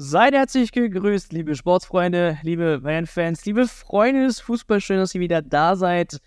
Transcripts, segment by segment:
Seid herzlich gegrüßt, liebe Sportsfreunde, liebe Bayern-Fans, liebe Freunde des Fußballs. Schön, dass ihr wieder da seid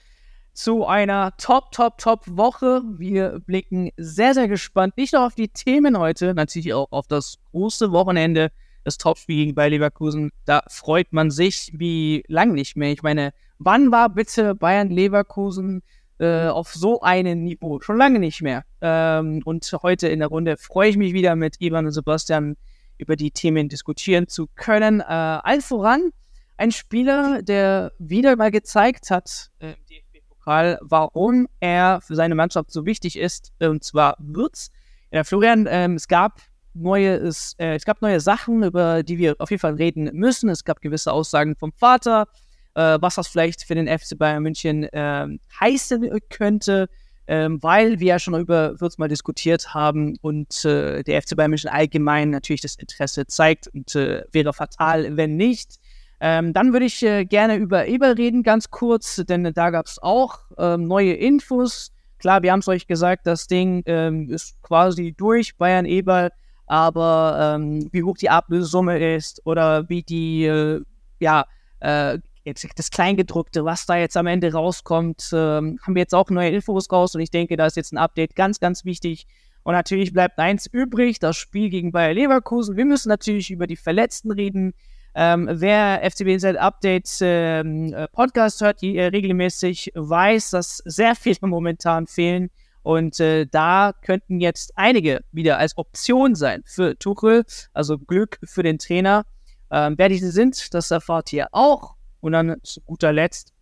zu einer Top, Top, Top Woche. Wir blicken sehr, sehr gespannt nicht nur auf die Themen heute, natürlich auch auf das große Wochenende, das Topspiel gegen Bayer Leverkusen. Da freut man sich wie lang nicht mehr. Ich meine, wann war bitte Bayern Leverkusen äh, auf so einem Niveau? Schon lange nicht mehr. Ähm, und heute in der Runde freue ich mich wieder mit Ivan und Sebastian über die Themen diskutieren zu können. Äh, allen voran ein Spieler, der wieder mal gezeigt hat äh, im DFB-Pokal, warum er für seine Mannschaft so wichtig ist, und zwar Würz. Ja, Florian, ähm, es gab neue, es, äh, es gab neue Sachen, über die wir auf jeden Fall reden müssen. Es gab gewisse Aussagen vom Vater, äh, was das vielleicht für den FC Bayern München ähm, heißen könnte ähm, weil wir ja schon über Würz mal diskutiert haben und äh, der FC Bayern München allgemein natürlich das Interesse zeigt und äh, wäre fatal, wenn nicht. Ähm, dann würde ich äh, gerne über Eber reden, ganz kurz, denn da gab es auch ähm, neue Infos. Klar, wir haben es euch gesagt, das Ding ähm, ist quasi durch, Bayern Eber, aber ähm, wie hoch die Ablösesumme ist oder wie die, äh, ja, äh, das Kleingedruckte, was da jetzt am Ende rauskommt, ähm, haben wir jetzt auch neue Infos raus und ich denke, da ist jetzt ein Update ganz, ganz wichtig. Und natürlich bleibt eins übrig, das Spiel gegen Bayer Leverkusen. Wir müssen natürlich über die Verletzten reden. Ähm, wer FCBZ Update ähm, äh, Podcast hört, die äh, regelmäßig weiß, dass sehr viele momentan fehlen. Und äh, da könnten jetzt einige wieder als Option sein für Tuchel. Also Glück für den Trainer. Ähm, wer diese sind, das erfahrt ihr auch. Und dann zu guter Letzt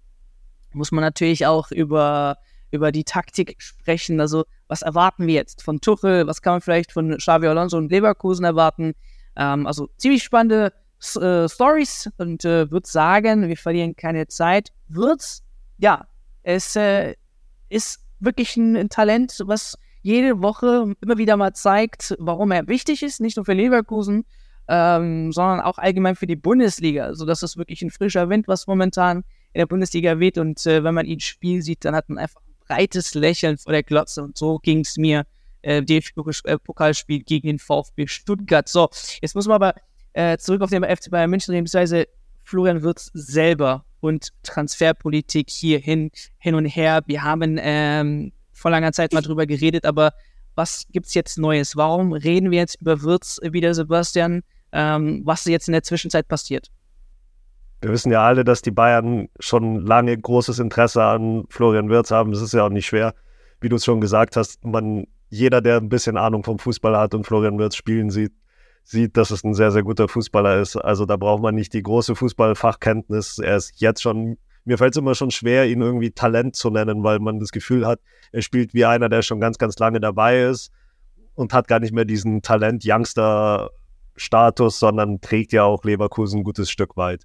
muss man natürlich auch über, über die Taktik sprechen. Also, was erwarten wir jetzt von Tuchel? Was kann man vielleicht von Xavi Alonso und Leverkusen erwarten? Ähm, also, ziemlich spannende äh, Stories und äh, würde sagen, wir verlieren keine Zeit. Wird's, ja, es äh, ist wirklich ein, ein Talent, was jede Woche immer wieder mal zeigt, warum er wichtig ist, nicht nur für Leverkusen, ähm, sondern auch allgemein für die Bundesliga. Also das ist wirklich ein frischer Wind, was momentan in der Bundesliga weht. Und äh, wenn man ihn spielen sieht, dann hat man einfach ein breites Lächeln vor der Glotze. Und so ging es mir äh, DFB-Pokalspiel gegen den VfB Stuttgart. So, jetzt muss man aber äh, zurück auf den FC Bayern München reden, beziehungsweise Florian Wirtz selber und Transferpolitik hier hin, hin und her. Wir haben ähm, vor langer Zeit mal drüber geredet, aber was gibt es jetzt Neues? Warum reden wir jetzt über Wirtz wieder, Sebastian? Ähm, was jetzt in der Zwischenzeit passiert. Wir wissen ja alle, dass die Bayern schon lange großes Interesse an Florian Wirtz haben. Es ist ja auch nicht schwer, wie du es schon gesagt hast. Man, jeder, der ein bisschen Ahnung vom Fußball hat und Florian Wirtz spielen sieht, sieht, dass es ein sehr, sehr guter Fußballer ist. Also da braucht man nicht die große Fußballfachkenntnis. Er ist jetzt schon, mir fällt es immer schon schwer, ihn irgendwie Talent zu nennen, weil man das Gefühl hat, er spielt wie einer, der schon ganz, ganz lange dabei ist und hat gar nicht mehr diesen Talent-Youngster Status, sondern trägt ja auch Leverkusen ein gutes Stück weit.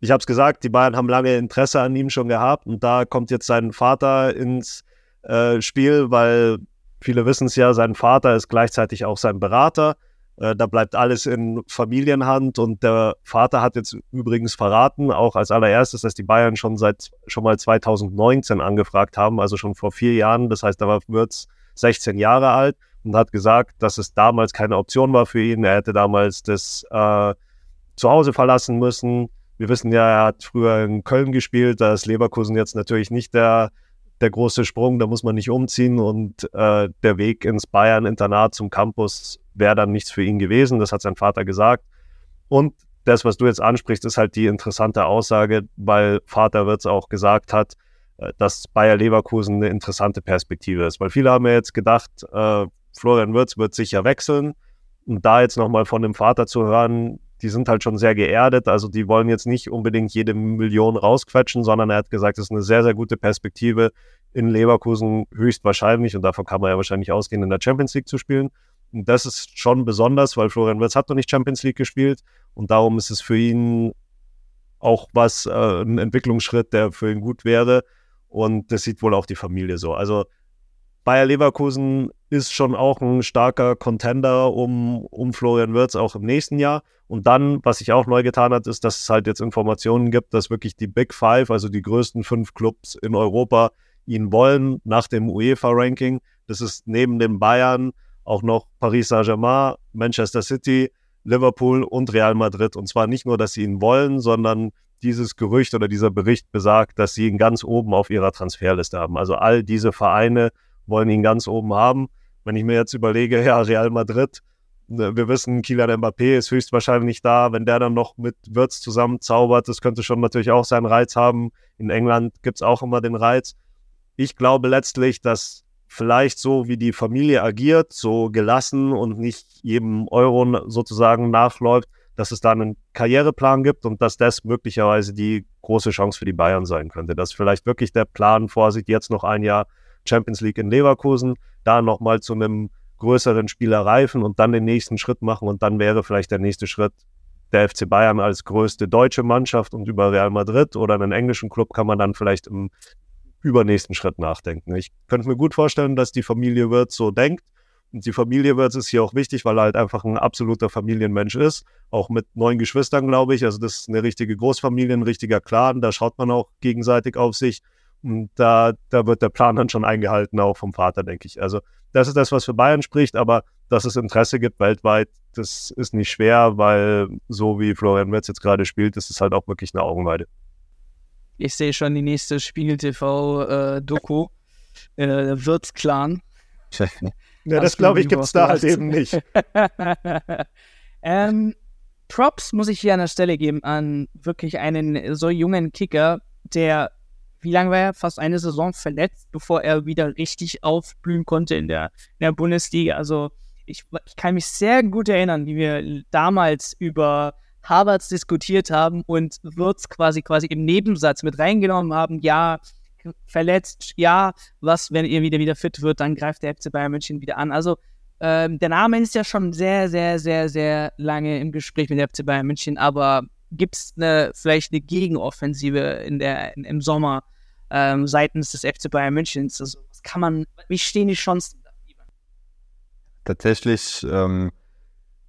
Ich habe es gesagt, die Bayern haben lange Interesse an ihm schon gehabt und da kommt jetzt sein Vater ins äh, Spiel, weil viele wissen es ja, sein Vater ist gleichzeitig auch sein Berater. Äh, da bleibt alles in Familienhand und der Vater hat jetzt übrigens verraten, auch als allererstes, dass die Bayern schon seit schon mal 2019 angefragt haben, also schon vor vier Jahren. Das heißt, da war Würz 16 Jahre alt und hat gesagt, dass es damals keine Option war für ihn. Er hätte damals das äh, Zuhause verlassen müssen. Wir wissen ja, er hat früher in Köln gespielt. Da ist Leverkusen jetzt natürlich nicht der, der große Sprung. Da muss man nicht umziehen. Und äh, der Weg ins Bayern-Internat zum Campus wäre dann nichts für ihn gewesen. Das hat sein Vater gesagt. Und das, was du jetzt ansprichst, ist halt die interessante Aussage, weil Vater Wirtz auch gesagt hat, äh, dass Bayer Leverkusen eine interessante Perspektive ist. Weil viele haben ja jetzt gedacht, äh, Florian Wirtz wird sicher wechseln. Und da jetzt nochmal von dem Vater zu hören, die sind halt schon sehr geerdet. Also die wollen jetzt nicht unbedingt jede Million rausquetschen, sondern er hat gesagt, es ist eine sehr, sehr gute Perspektive in Leverkusen höchstwahrscheinlich, und davon kann man ja wahrscheinlich ausgehen, in der Champions League zu spielen. Und das ist schon besonders, weil Florian Wirtz hat noch nicht Champions League gespielt und darum ist es für ihn auch was, äh, ein Entwicklungsschritt, der für ihn gut wäre. Und das sieht wohl auch die Familie so. Also Bayer Leverkusen ist schon auch ein starker Contender um, um Florian Wirtz auch im nächsten Jahr. Und dann, was sich auch neu getan hat, ist, dass es halt jetzt Informationen gibt, dass wirklich die Big Five, also die größten fünf Clubs in Europa, ihn wollen nach dem UEFA-Ranking. Das ist neben den Bayern auch noch Paris Saint-Germain, Manchester City, Liverpool und Real Madrid. Und zwar nicht nur, dass sie ihn wollen, sondern dieses Gerücht oder dieser Bericht besagt, dass sie ihn ganz oben auf ihrer Transferliste haben. Also all diese Vereine wollen ihn ganz oben haben. Wenn ich mir jetzt überlege, ja, Real Madrid, ne, wir wissen, Kylian Mbappé ist höchstwahrscheinlich da. Wenn der dann noch mit Wirtz zusammenzaubert, das könnte schon natürlich auch seinen Reiz haben. In England gibt es auch immer den Reiz. Ich glaube letztlich, dass vielleicht so, wie die Familie agiert, so gelassen und nicht jedem Euro sozusagen nachläuft, dass es da einen Karriereplan gibt und dass das möglicherweise die große Chance für die Bayern sein könnte. Dass vielleicht wirklich der Plan vorsieht, jetzt noch ein Jahr Champions League in Leverkusen, da nochmal zu einem größeren Spieler reifen und dann den nächsten Schritt machen und dann wäre vielleicht der nächste Schritt der FC Bayern als größte deutsche Mannschaft und über Real Madrid oder einen englischen Club kann man dann vielleicht im übernächsten Schritt nachdenken. Ich könnte mir gut vorstellen, dass die Familie Wirtz so denkt. Und die Familie Wirtz ist hier auch wichtig, weil er halt einfach ein absoluter Familienmensch ist. Auch mit neun Geschwistern, glaube ich. Also das ist eine richtige Großfamilie, ein richtiger Clan. Da schaut man auch gegenseitig auf sich. Und da, da wird der Plan dann schon eingehalten, auch vom Vater, denke ich. Also das ist das, was für Bayern spricht, aber dass es Interesse gibt weltweit, das ist nicht schwer, weil so wie Florian Wirtz jetzt gerade spielt, ist es halt auch wirklich eine Augenweide. Ich sehe schon die nächste Spiegel TV-Doku. Äh, äh, Wirtz-Clan. ja, das glaube ich, gibt es da halt eben nicht. ähm, Props muss ich hier an der Stelle geben an wirklich einen so jungen Kicker, der, wie lange war er? Fast eine Saison verletzt, bevor er wieder richtig aufblühen konnte in der, in der Bundesliga. Also ich, ich kann mich sehr gut erinnern, wie wir damals über Harvards diskutiert haben und Wirtz quasi quasi im Nebensatz mit reingenommen haben, ja, verletzt, ja, was, wenn ihr wieder wieder fit wird, dann greift der FC Bayern München wieder an. Also ähm, der Name ist ja schon sehr, sehr, sehr, sehr lange im Gespräch mit der FC Bayern München, aber gibt es eine, vielleicht eine Gegenoffensive in der, in, im Sommer ähm, seitens des FC Bayern Münchens? Also, was kann man, wie stehen die Chancen? Tatsächlich ähm,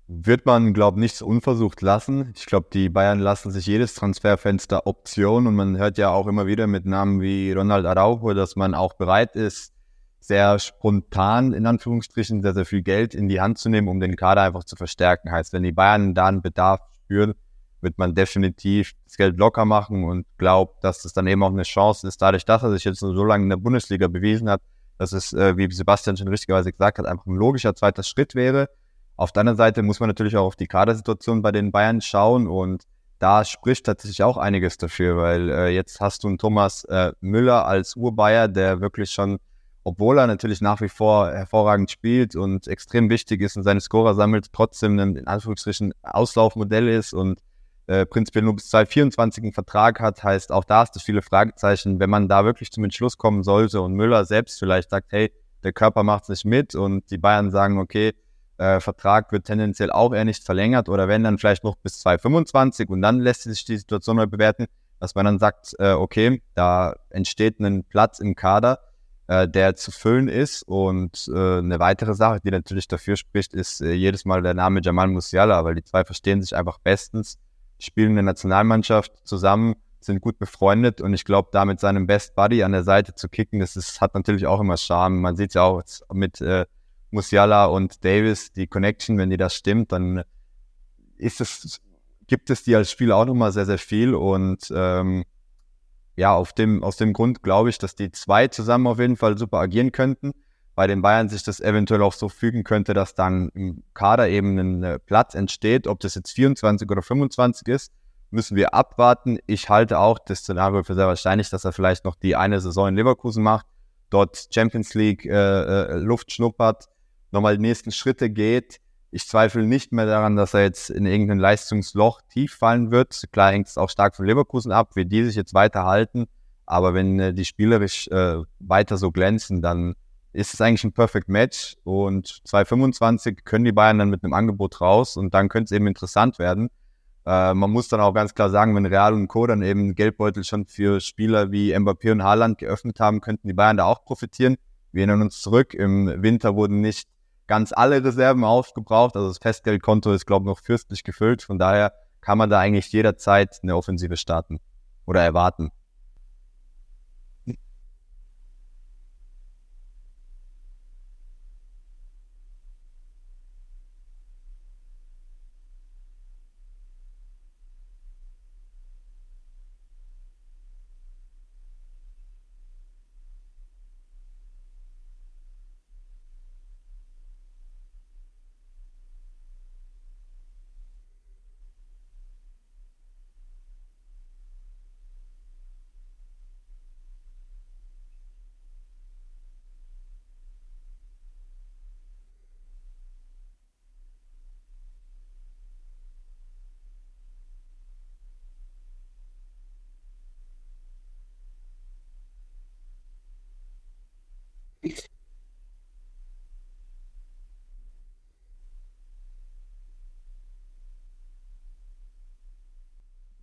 wird man, glaube ich, nichts unversucht lassen. Ich glaube, die Bayern lassen sich jedes Transferfenster Option und man hört ja auch immer wieder mit Namen wie Ronald Araujo, dass man auch bereit ist, sehr spontan, in Anführungsstrichen, sehr, sehr viel Geld in die Hand zu nehmen, um den Kader einfach zu verstärken. Heißt, wenn die Bayern da einen Bedarf spüren, wird man definitiv das Geld locker machen und glaubt, dass das dann eben auch eine Chance ist, dadurch, dass er sich jetzt so lange in der Bundesliga bewiesen hat, dass es, äh, wie Sebastian schon richtigerweise gesagt hat, einfach ein logischer zweiter Schritt wäre. Auf der anderen Seite muss man natürlich auch auf die Kadersituation bei den Bayern schauen und da spricht tatsächlich auch einiges dafür, weil äh, jetzt hast du einen Thomas äh, Müller als Urbayer, der wirklich schon, obwohl er natürlich nach wie vor hervorragend spielt und extrem wichtig ist und seine Scorer sammelt, trotzdem ein in Anführungsstrichen Auslaufmodell ist und äh, prinzipiell nur bis 2024 einen Vertrag hat, heißt auch da ist es viele Fragezeichen, wenn man da wirklich zum Entschluss kommen sollte und Müller selbst vielleicht sagt, hey, der Körper macht es nicht mit und die Bayern sagen, okay, äh, Vertrag wird tendenziell auch eher nicht verlängert oder wenn dann vielleicht noch bis 2025 und dann lässt sich die Situation neu bewerten, dass man dann sagt, äh, okay, da entsteht ein Platz im Kader, äh, der zu füllen ist und äh, eine weitere Sache, die natürlich dafür spricht, ist äh, jedes Mal der Name Jamal Musiala, weil die zwei verstehen sich einfach bestens, spielen in der Nationalmannschaft zusammen, sind gut befreundet und ich glaube, da mit seinem Best Buddy an der Seite zu kicken, das ist, hat natürlich auch immer Charme. Man sieht ja auch mit äh, Musiala und Davis, die Connection, wenn die das stimmt, dann ist es, gibt es die als Spieler auch nochmal sehr, sehr viel. Und ähm, ja, auf dem, aus dem Grund glaube ich, dass die zwei zusammen auf jeden Fall super agieren könnten. Bei den Bayern sich das eventuell auch so fügen könnte, dass dann im Kader eben ein äh, Platz entsteht. Ob das jetzt 24 oder 25 ist, müssen wir abwarten. Ich halte auch das Szenario für sehr wahrscheinlich, dass er vielleicht noch die eine Saison in Leverkusen macht, dort Champions League äh, äh, Luft schnuppert nochmal die nächsten Schritte geht. Ich zweifle nicht mehr daran, dass er jetzt in irgendein Leistungsloch tief fallen wird. Klar hängt es auch stark von Leverkusen ab, wie die sich jetzt weiter halten. Aber wenn äh, die spielerisch äh, weiter so glänzen, dann ist es eigentlich ein Perfect Match. Und 2,25 können die Bayern dann mit einem Angebot raus und dann könnte es eben interessant werden. Äh, man muss dann auch ganz klar sagen, wenn Real und Co. dann eben Geldbeutel schon für Spieler wie Mbappé und Haaland geöffnet haben, könnten die Bayern da auch profitieren. Wir erinnern uns zurück, im Winter wurden nicht ganz alle Reserven aufgebraucht. Also das Festgeldkonto ist, glaube ich, noch fürstlich gefüllt. Von daher kann man da eigentlich jederzeit eine Offensive starten oder erwarten.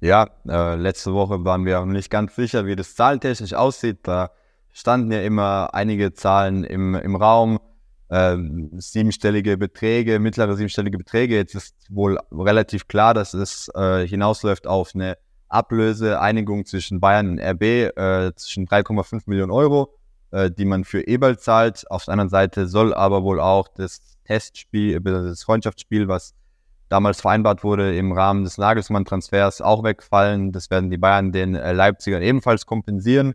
Ja, äh, letzte Woche waren wir nicht ganz sicher, wie das zahlentechnisch aussieht. Da standen ja immer einige Zahlen im, im Raum, äh, siebenstellige Beträge, mittlere siebenstellige Beträge. Jetzt ist wohl relativ klar, dass es äh, hinausläuft auf eine Ablöseeinigung zwischen Bayern und RB äh, zwischen 3,5 Millionen Euro, äh, die man für Eberl zahlt. Auf der anderen Seite soll aber wohl auch das Testspiel, äh, das Freundschaftsspiel, was damals vereinbart wurde im Rahmen des Nagelsmann-Transfers, auch wegfallen. Das werden die Bayern den äh, Leipzigern ebenfalls kompensieren.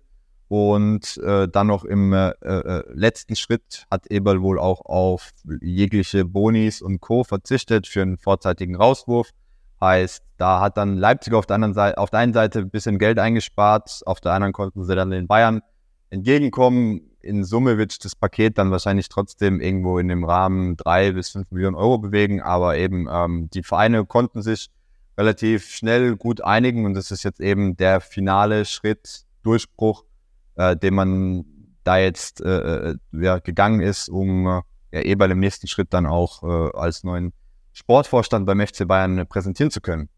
Und äh, dann noch im äh, äh, letzten Schritt hat Eberl wohl auch auf jegliche Bonis und Co. verzichtet für einen vorzeitigen Rauswurf. Heißt, da hat dann Leipzig auf der anderen Seite, auf der einen Seite ein bisschen Geld eingespart, auf der anderen konnten sie dann den Bayern entgegenkommen. In Summe wird das Paket dann wahrscheinlich trotzdem irgendwo in dem Rahmen drei bis fünf Millionen Euro bewegen, aber eben ähm, die Vereine konnten sich relativ schnell gut einigen und das ist jetzt eben der finale Schritt, Durchbruch, äh, den man da jetzt äh, äh ja, gegangen ist, um äh, ja, eh bei dem nächsten Schritt dann auch äh, als neuen Sportvorstand beim FC Bayern präsentieren zu können.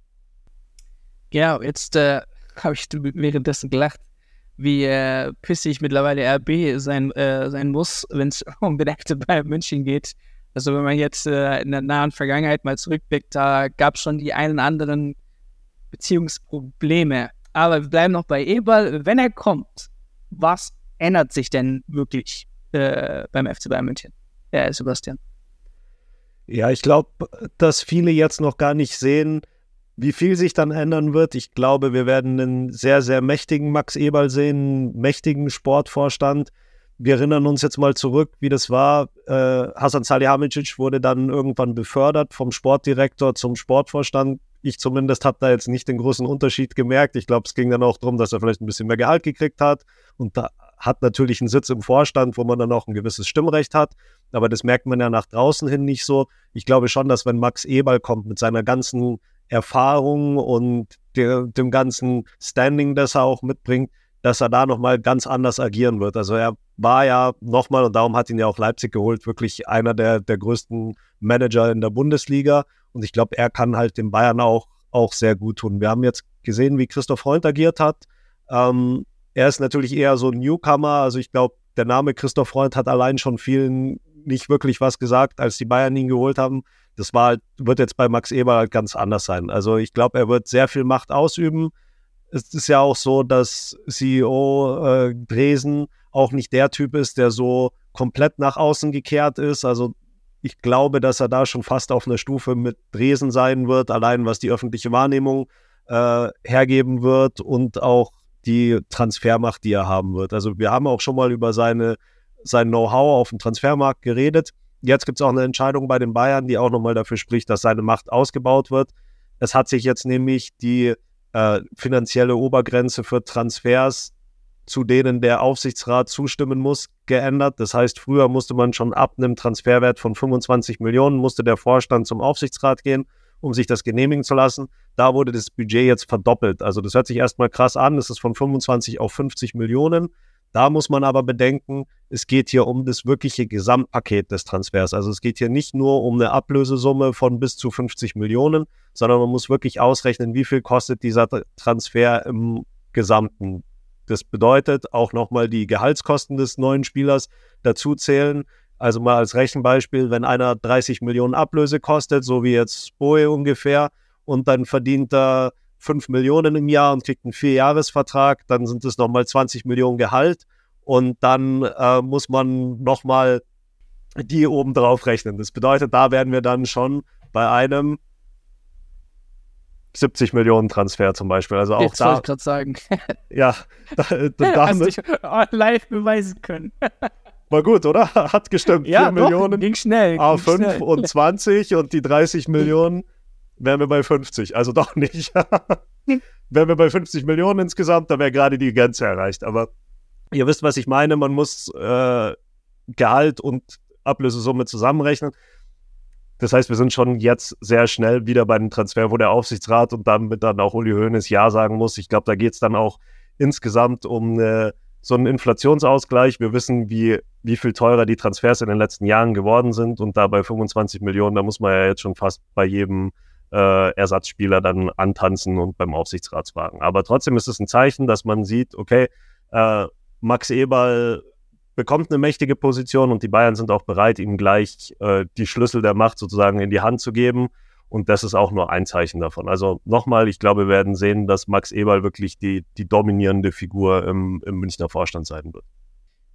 Ja, jetzt äh, habe ich währenddessen gelacht, wie äh, pissig mittlerweile RB sein, äh, sein muss, wenn es um den FC Bayern München geht. Also wenn man jetzt äh, in der nahen Vergangenheit mal zurückblickt, da gab es schon die einen anderen Beziehungsprobleme. Aber wir bleiben noch bei Eberl. Wenn er kommt, was ändert sich denn wirklich äh, beim FC Bayern München? Ja, Sebastian. Ja, ich glaube, dass viele jetzt noch gar nicht sehen, wie viel sich dann ändern wird. Ich glaube, wir werden einen sehr, sehr mächtigen Max Eberl sehen, mächtigen Sportvorstand. Wir erinnern uns jetzt mal zurück, wie das war. Äh, Hasan Salihamidzic wurde dann irgendwann befördert vom Sportdirektor zum Sportvorstand. Ich zumindest habe da jetzt nicht den großen Unterschied gemerkt. Ich glaube, es ging dann auch darum, dass er vielleicht ein bisschen mehr Gehalt gekriegt hat. Und da hat natürlich einen Sitz im Vorstand, wo man dann auch ein gewisses Stimmrecht hat. Aber das merkt man ja nach draußen hin nicht so. Ich glaube schon, dass wenn Max Eberl kommt mit seiner ganzen Erfahrung und der, dem ganzen Standing, das er auch mitbringt, dass er da nochmal ganz anders agieren wird. Also er war ja nochmal, und darum hat ihn ja auch Leipzig geholt, wirklich einer der, der größten Manager in der Bundesliga. Und ich glaube, er kann halt den Bayern auch, auch sehr gut tun. Wir haben jetzt gesehen, wie Christoph Freund agiert hat. Ähm, er ist natürlich eher so ein Newcomer. Also ich glaube, der Name Christoph Freund hat allein schon vielen nicht wirklich was gesagt, als die Bayern ihn geholt haben. Das war, wird jetzt bei Max Eber halt ganz anders sein. Also ich glaube, er wird sehr viel Macht ausüben. Es ist ja auch so, dass CEO äh, Dresen auch nicht der Typ ist, der so komplett nach außen gekehrt ist. Also ich glaube, dass er da schon fast auf einer Stufe mit Dresen sein wird, allein was die öffentliche Wahrnehmung äh, hergeben wird und auch die Transfermacht, die er haben wird. Also wir haben auch schon mal über seine, sein Know-how auf dem Transfermarkt geredet. Jetzt gibt es auch eine Entscheidung bei den Bayern, die auch nochmal dafür spricht, dass seine Macht ausgebaut wird. Es hat sich jetzt nämlich die äh, finanzielle Obergrenze für Transfers, zu denen der Aufsichtsrat zustimmen muss, geändert. Das heißt, früher musste man schon ab einem Transferwert von 25 Millionen, musste der Vorstand zum Aufsichtsrat gehen, um sich das genehmigen zu lassen. Da wurde das Budget jetzt verdoppelt. Also das hört sich erstmal krass an. Das ist von 25 auf 50 Millionen. Da muss man aber bedenken, es geht hier um das wirkliche Gesamtpaket des Transfers. Also es geht hier nicht nur um eine Ablösesumme von bis zu 50 Millionen, sondern man muss wirklich ausrechnen, wie viel kostet dieser Transfer im Gesamten. Das bedeutet auch nochmal die Gehaltskosten des neuen Spielers dazu zählen. Also mal als Rechenbeispiel, wenn einer 30 Millionen Ablöse kostet, so wie jetzt Boe ungefähr, und dann verdient er 5 Millionen im Jahr und kriegt einen Vierjahresvertrag, dann sind es nochmal 20 Millionen Gehalt und dann äh, muss man nochmal die oben drauf rechnen. Das bedeutet, da werden wir dann schon bei einem 70 Millionen Transfer zum Beispiel. Also auch Jetzt da. wollte ich gerade sagen. Ja, da, da Hast dich live beweisen können. War gut, oder? Hat gestimmt. Ja, 4 doch, Millionen ging schnell. A5 ging schnell. und 20 und die 30 Millionen wären wir bei 50. Also doch nicht. wären wir bei 50 Millionen insgesamt, da wäre gerade die Grenze erreicht. Aber ihr wisst, was ich meine. Man muss äh, Gehalt und Ablösesumme zusammenrechnen. Das heißt, wir sind schon jetzt sehr schnell wieder bei dem Transfer, wo der Aufsichtsrat und damit dann auch Uli Hoeneß Ja sagen muss. Ich glaube, da geht es dann auch insgesamt um äh, so einen Inflationsausgleich. Wir wissen, wie, wie viel teurer die Transfers in den letzten Jahren geworden sind. Und da bei 25 Millionen, da muss man ja jetzt schon fast bei jedem äh, Ersatzspieler dann antanzen und beim Aufsichtsratswagen. Aber trotzdem ist es ein Zeichen, dass man sieht, okay, äh, Max Eberl bekommt eine mächtige Position und die Bayern sind auch bereit, ihm gleich äh, die Schlüssel der Macht sozusagen in die Hand zu geben. Und das ist auch nur ein Zeichen davon. Also nochmal, ich glaube, wir werden sehen, dass Max Eberl wirklich die, die dominierende Figur im, im Münchner Vorstand sein wird.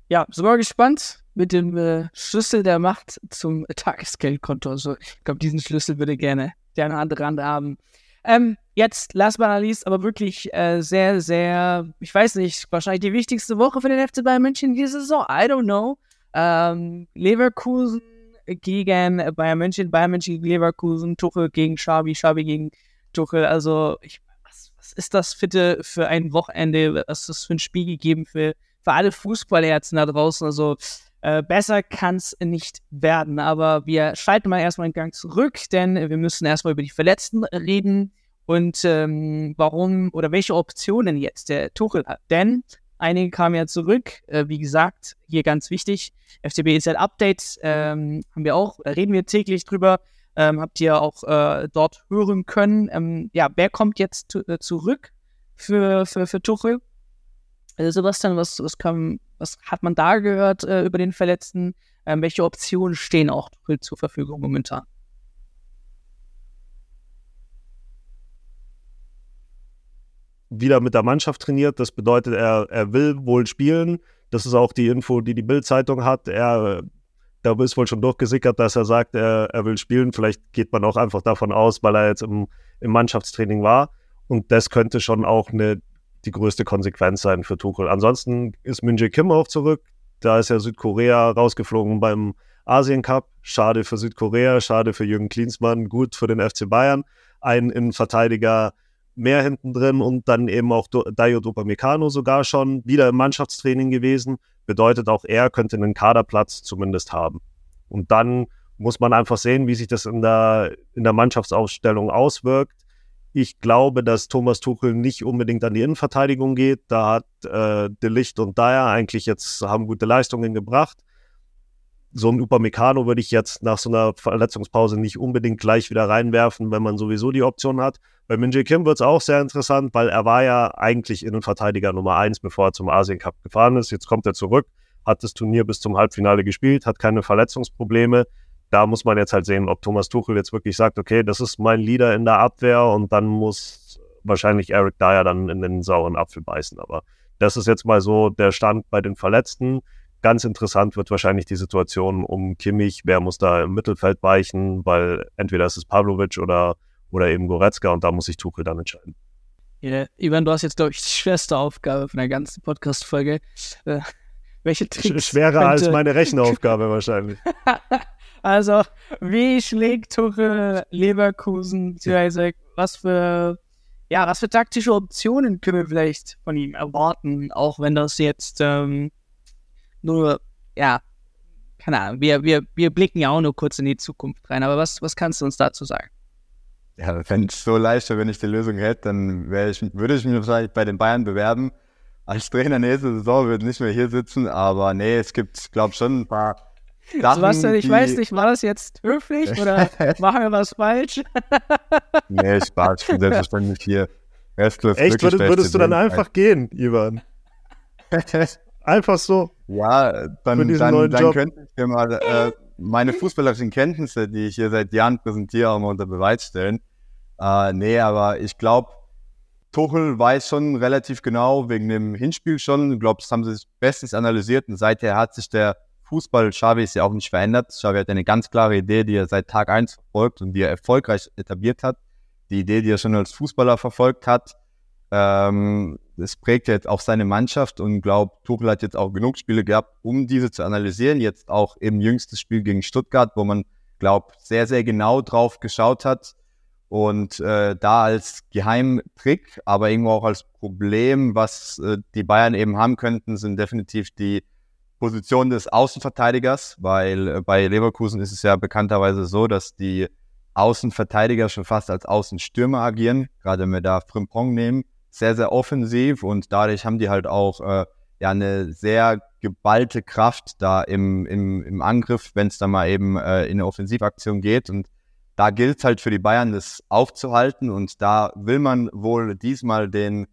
Ja, sind wir gespannt mit dem äh, Schlüssel der Macht zum Tagesgeldkonto. Also ich glaube, diesen Schlüssel würde gerne der eine andere Hand haben. Ähm, jetzt, last but not least, aber wirklich äh, sehr, sehr, ich weiß nicht, wahrscheinlich die wichtigste Woche für den FC Bayern München diese Saison. I don't know. Ähm, Leverkusen gegen Bayern München, Bayern München gegen Leverkusen, Tuchel gegen Schabi, Schabi gegen Tuchel. Also, ich, was, was ist das bitte für ein Wochenende? Was ist das für ein Spiel gegeben für, für alle Fußballherzen da draußen? Also, äh, besser kann es nicht werden. Aber wir schalten mal erstmal einen Gang zurück, denn wir müssen erstmal über die Verletzten reden und ähm, warum oder welche Optionen jetzt der Tuchel hat. Denn einige kamen ja zurück. Äh, wie gesagt, hier ganz wichtig, FCB ein Update, ähm, haben wir auch, reden wir täglich drüber. Ähm, habt ihr auch äh, dort hören können. Ähm, ja, wer kommt jetzt äh, zurück für, für, für Tuchel? Äh, Sebastian, was, was, kam, was hat man da gehört äh, über den Verletzten? Ähm, welche Optionen stehen auch zur Verfügung momentan? Wieder mit der Mannschaft trainiert. Das bedeutet, er, er will wohl spielen. Das ist auch die Info, die die Bild-Zeitung hat. Er, da ist wohl schon durchgesickert, dass er sagt, er, er will spielen. Vielleicht geht man auch einfach davon aus, weil er jetzt im, im Mannschaftstraining war. Und das könnte schon auch eine die größte Konsequenz sein für Tuchel. Ansonsten ist Min Kim auch zurück. Da ist ja Südkorea rausgeflogen beim Asien Cup. Schade für Südkorea, schade für Jürgen Klinsmann, gut für den FC Bayern. Ein Innenverteidiger mehr hinten drin und dann eben auch Dayo Dupamecano sogar schon wieder im Mannschaftstraining gewesen. Bedeutet auch er könnte einen Kaderplatz zumindest haben. Und dann muss man einfach sehen, wie sich das in der, in der Mannschaftsausstellung auswirkt. Ich glaube, dass Thomas Tuchel nicht unbedingt an die Innenverteidigung geht. Da hat äh, De Licht und Dyer eigentlich jetzt haben gute Leistungen gebracht. So ein Upamecano würde ich jetzt nach so einer Verletzungspause nicht unbedingt gleich wieder reinwerfen, wenn man sowieso die Option hat. Bei Minji Kim wird es auch sehr interessant, weil er war ja eigentlich Innenverteidiger Nummer eins, bevor er zum Asien Cup gefahren ist. Jetzt kommt er zurück, hat das Turnier bis zum Halbfinale gespielt, hat keine Verletzungsprobleme da muss man jetzt halt sehen, ob Thomas Tuchel jetzt wirklich sagt, okay, das ist mein Leader in der Abwehr und dann muss wahrscheinlich Eric Dyer dann in den sauren Apfel beißen. Aber das ist jetzt mal so der Stand bei den Verletzten. Ganz interessant wird wahrscheinlich die Situation um Kimmich. Wer muss da im Mittelfeld weichen? Weil entweder ist es Pavlovic oder, oder eben Goretzka und da muss sich Tuchel dann entscheiden. Ja, Ivan, du hast jetzt, glaube ich, die schwerste Aufgabe von der ganzen Podcast-Folge. Äh, welche Tricks Schwerer könnte... als meine Rechenaufgabe wahrscheinlich. Also, wie schlägt Tuchel Leverkusen? Was für, ja, was für taktische Optionen können wir vielleicht von ihm erwarten, auch wenn das jetzt ähm, nur, ja, keine Ahnung, wir, wir, wir blicken ja auch nur kurz in die Zukunft rein, aber was, was kannst du uns dazu sagen? Ja, wenn es so leicht wäre, wenn ich die Lösung hätte, dann ich, würde ich mich wahrscheinlich bei den Bayern bewerben. Als Trainer nächste Saison würde ich nicht mehr hier sitzen, aber nee, es gibt, glaube ich, schon ein paar Sachen, Sebastian, ich weiß nicht, war das jetzt höflich oder machen wir was falsch? nee, Spaß, ich bin selbstverständlich hier. Echt, würdest, würdest du dann einfach gehen, Ivan? einfach so. Ja, dann, dann, dann könnte ich dir mal äh, meine fußballerischen Kenntnisse, die ich hier seit Jahren präsentiere, auch mal unter Beweis stellen. Äh, nee, aber ich glaube, Tuchel weiß schon relativ genau, wegen dem Hinspiel schon, ich glaube, das haben sie bestens analysiert und seither hat sich der Fußball, Xavi ist ja auch nicht verändert. Xavi hat eine ganz klare Idee, die er seit Tag 1 verfolgt und die er erfolgreich etabliert hat. Die Idee, die er schon als Fußballer verfolgt hat. Ähm, das prägt jetzt auch seine Mannschaft und glaube, Tuchel hat jetzt auch genug Spiele gehabt, um diese zu analysieren. Jetzt auch im jüngsten Spiel gegen Stuttgart, wo man, glaube sehr, sehr genau drauf geschaut hat. Und äh, da als Geheimtrick, aber irgendwo auch als Problem, was äh, die Bayern eben haben könnten, sind definitiv die Position des Außenverteidigers, weil äh, bei Leverkusen ist es ja bekannterweise so, dass die Außenverteidiger schon fast als Außenstürmer agieren, gerade wenn wir da Frimpong nehmen, sehr, sehr offensiv und dadurch haben die halt auch äh, ja eine sehr geballte Kraft da im, im, im Angriff, wenn es dann mal eben äh, in eine Offensivaktion geht und da gilt es halt für die Bayern, das aufzuhalten und da will man wohl diesmal den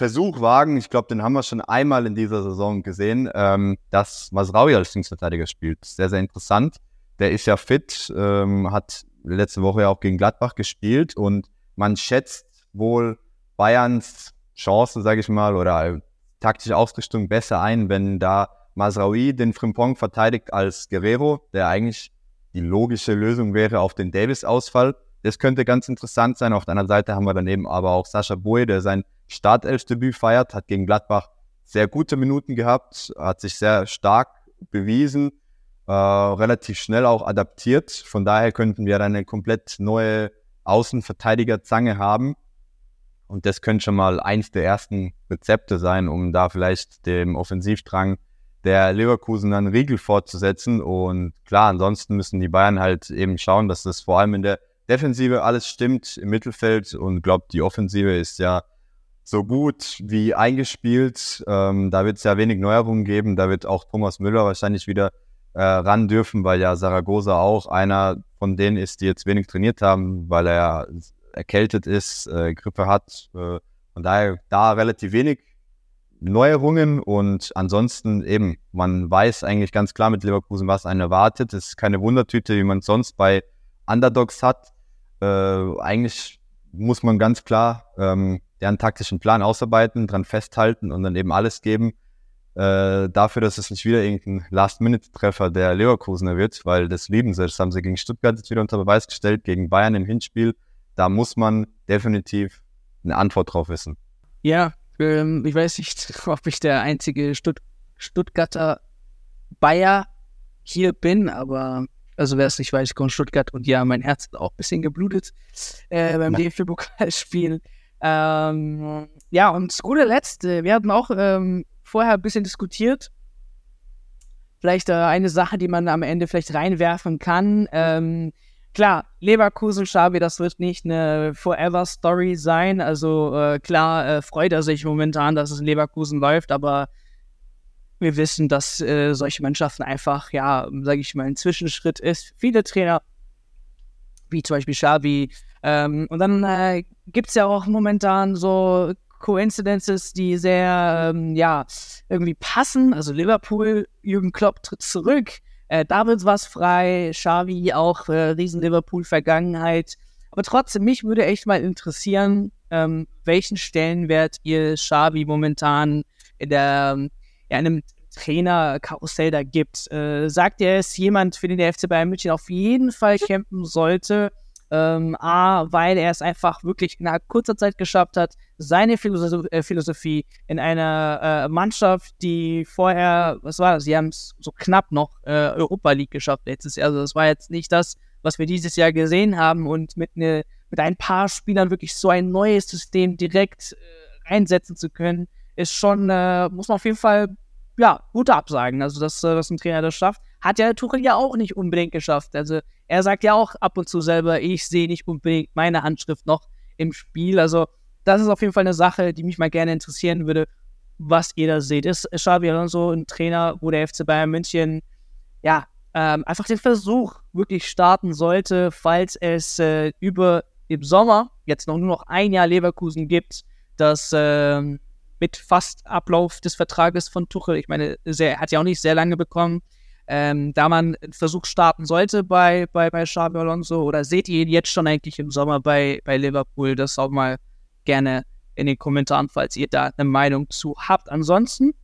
Versuch wagen, ich glaube, den haben wir schon einmal in dieser Saison gesehen, ähm, dass Masraui als Linksverteidiger spielt. Sehr, sehr interessant. Der ist ja fit, ähm, hat letzte Woche ja auch gegen Gladbach gespielt und man schätzt wohl Bayerns Chance, sage ich mal, oder taktische Ausrichtung besser ein, wenn da Masraoui den Frimpong verteidigt als Guerrero, der eigentlich die logische Lösung wäre auf den Davis-Ausfall. Das könnte ganz interessant sein. Auf der anderen Seite haben wir daneben aber auch Sascha Boye, der sein Startelfdebüt feiert, hat gegen Gladbach sehr gute Minuten gehabt, hat sich sehr stark bewiesen, äh, relativ schnell auch adaptiert. Von daher könnten wir dann eine komplett neue Außenverteidiger-Zange haben. Und das könnte schon mal eins der ersten Rezepte sein, um da vielleicht dem Offensivdrang der Leverkusen dann Riegel fortzusetzen. Und klar, ansonsten müssen die Bayern halt eben schauen, dass das vor allem in der Defensive alles stimmt, im Mittelfeld. Und glaubt, die Offensive ist ja so gut wie eingespielt. Ähm, da wird es ja wenig Neuerungen geben. Da wird auch Thomas Müller wahrscheinlich wieder äh, ran dürfen, weil ja Saragosa auch einer von denen ist, die jetzt wenig trainiert haben, weil er erkältet ist, äh, Grippe hat. Äh, von daher da relativ wenig Neuerungen und ansonsten eben, man weiß eigentlich ganz klar mit Leverkusen, was einen erwartet. Es ist keine Wundertüte, wie man es sonst bei Underdogs hat. Äh, eigentlich muss man ganz klar ähm, deren taktischen Plan ausarbeiten, dran festhalten und dann eben alles geben äh, dafür, dass es nicht wieder irgendein Last-Minute-Treffer der Leverkusener wird, weil das lieben sie. Das haben sie gegen Stuttgart jetzt wieder unter Beweis gestellt, gegen Bayern im Hinspiel. Da muss man definitiv eine Antwort drauf wissen. Ja, ähm, ich weiß nicht, ob ich der einzige Stutt Stuttgarter Bayer hier bin, aber also wer es nicht weiß, ich komme Stuttgart und ja, mein Herz hat auch ein bisschen geblutet äh, beim DFB-Pokalspiel. Ähm, ja, und zu guter Letzt, wir hatten auch ähm, vorher ein bisschen diskutiert. Vielleicht äh, eine Sache, die man am Ende vielleicht reinwerfen kann. Ähm, klar, Leverkusen, Schabi, das wird nicht eine Forever-Story sein. Also äh, klar äh, freut er sich momentan, dass es in Leverkusen läuft, aber wir wissen, dass äh, solche Mannschaften einfach, ja, sage ich mal, ein Zwischenschritt ist. Viele Trainer, wie zum Beispiel Xavi, ähm, und dann äh, gibt es ja auch momentan so Coincidences, die sehr, ähm, ja, irgendwie passen. Also Liverpool, Jürgen Klopp tritt zurück, äh, da wird was frei, Xavi auch äh, riesen Liverpool-Vergangenheit. Aber trotzdem, mich würde echt mal interessieren, ähm, welchen Stellenwert ihr Xavi momentan in der, ja, in einem Trainerkarussell da gibt. Äh, sagt er, ist jemand, für den der FC Bayern München auf jeden Fall kämpfen sollte? Ähm, A, weil er es einfach wirklich in kurzer Zeit geschafft hat, seine äh, Philosophie in einer äh, Mannschaft, die vorher, was war das, sie haben es so knapp noch äh, Europa League geschafft letztes Jahr. Also das war jetzt nicht das, was wir dieses Jahr gesehen haben und mit, ne, mit ein paar Spielern wirklich so ein neues System direkt äh, reinsetzen zu können, ist schon, äh, muss man auf jeden Fall, ja, gute Absagen. Also, dass, äh, dass ein Trainer das schafft. Hat ja Tuchel ja auch nicht unbedingt geschafft. Also, er sagt ja auch ab und zu selber, ich sehe nicht unbedingt meine Handschrift noch im Spiel. Also, das ist auf jeden Fall eine Sache, die mich mal gerne interessieren würde, was ihr da seht. Ist Xabi Alonso ein Trainer, wo der FC Bayern München ja ähm, einfach den Versuch wirklich starten sollte, falls es äh, über im Sommer jetzt noch nur noch ein Jahr Leverkusen gibt, das äh, mit fast Ablauf des Vertrages von Tuchel, ich meine, er hat ja auch nicht sehr lange bekommen, ähm, da man einen Versuch starten sollte bei, bei, bei Xabi Alonso oder seht ihr ihn jetzt schon eigentlich im Sommer bei, bei Liverpool? Das auch mal gerne in den Kommentaren, falls ihr da eine Meinung zu habt. Ansonsten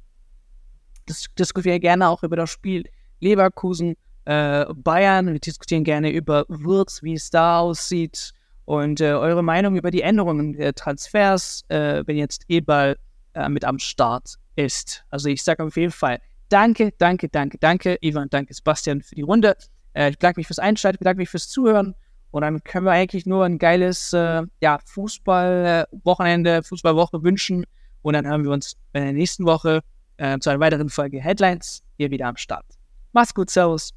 dis diskutieren gerne auch über das Spiel Leverkusen, äh, Bayern. Wir diskutieren gerne über Würz, wie es da aussieht und äh, eure Meinung über die Änderungen der Transfers, äh, wenn jetzt Ebal äh, mit am Start ist. Also ich sage auf jeden Fall Danke, danke, danke, danke, Ivan, danke, Sebastian, für die Runde. Äh, ich bedanke mich fürs Einschalten, bedanke mich fürs Zuhören. Und dann können wir eigentlich nur ein geiles äh, ja, Fußball-Wochenende, Fußballwoche wünschen. Und dann hören wir uns in der nächsten Woche äh, zu einer weiteren Folge Headlines hier wieder am Start. Macht's gut, Servus.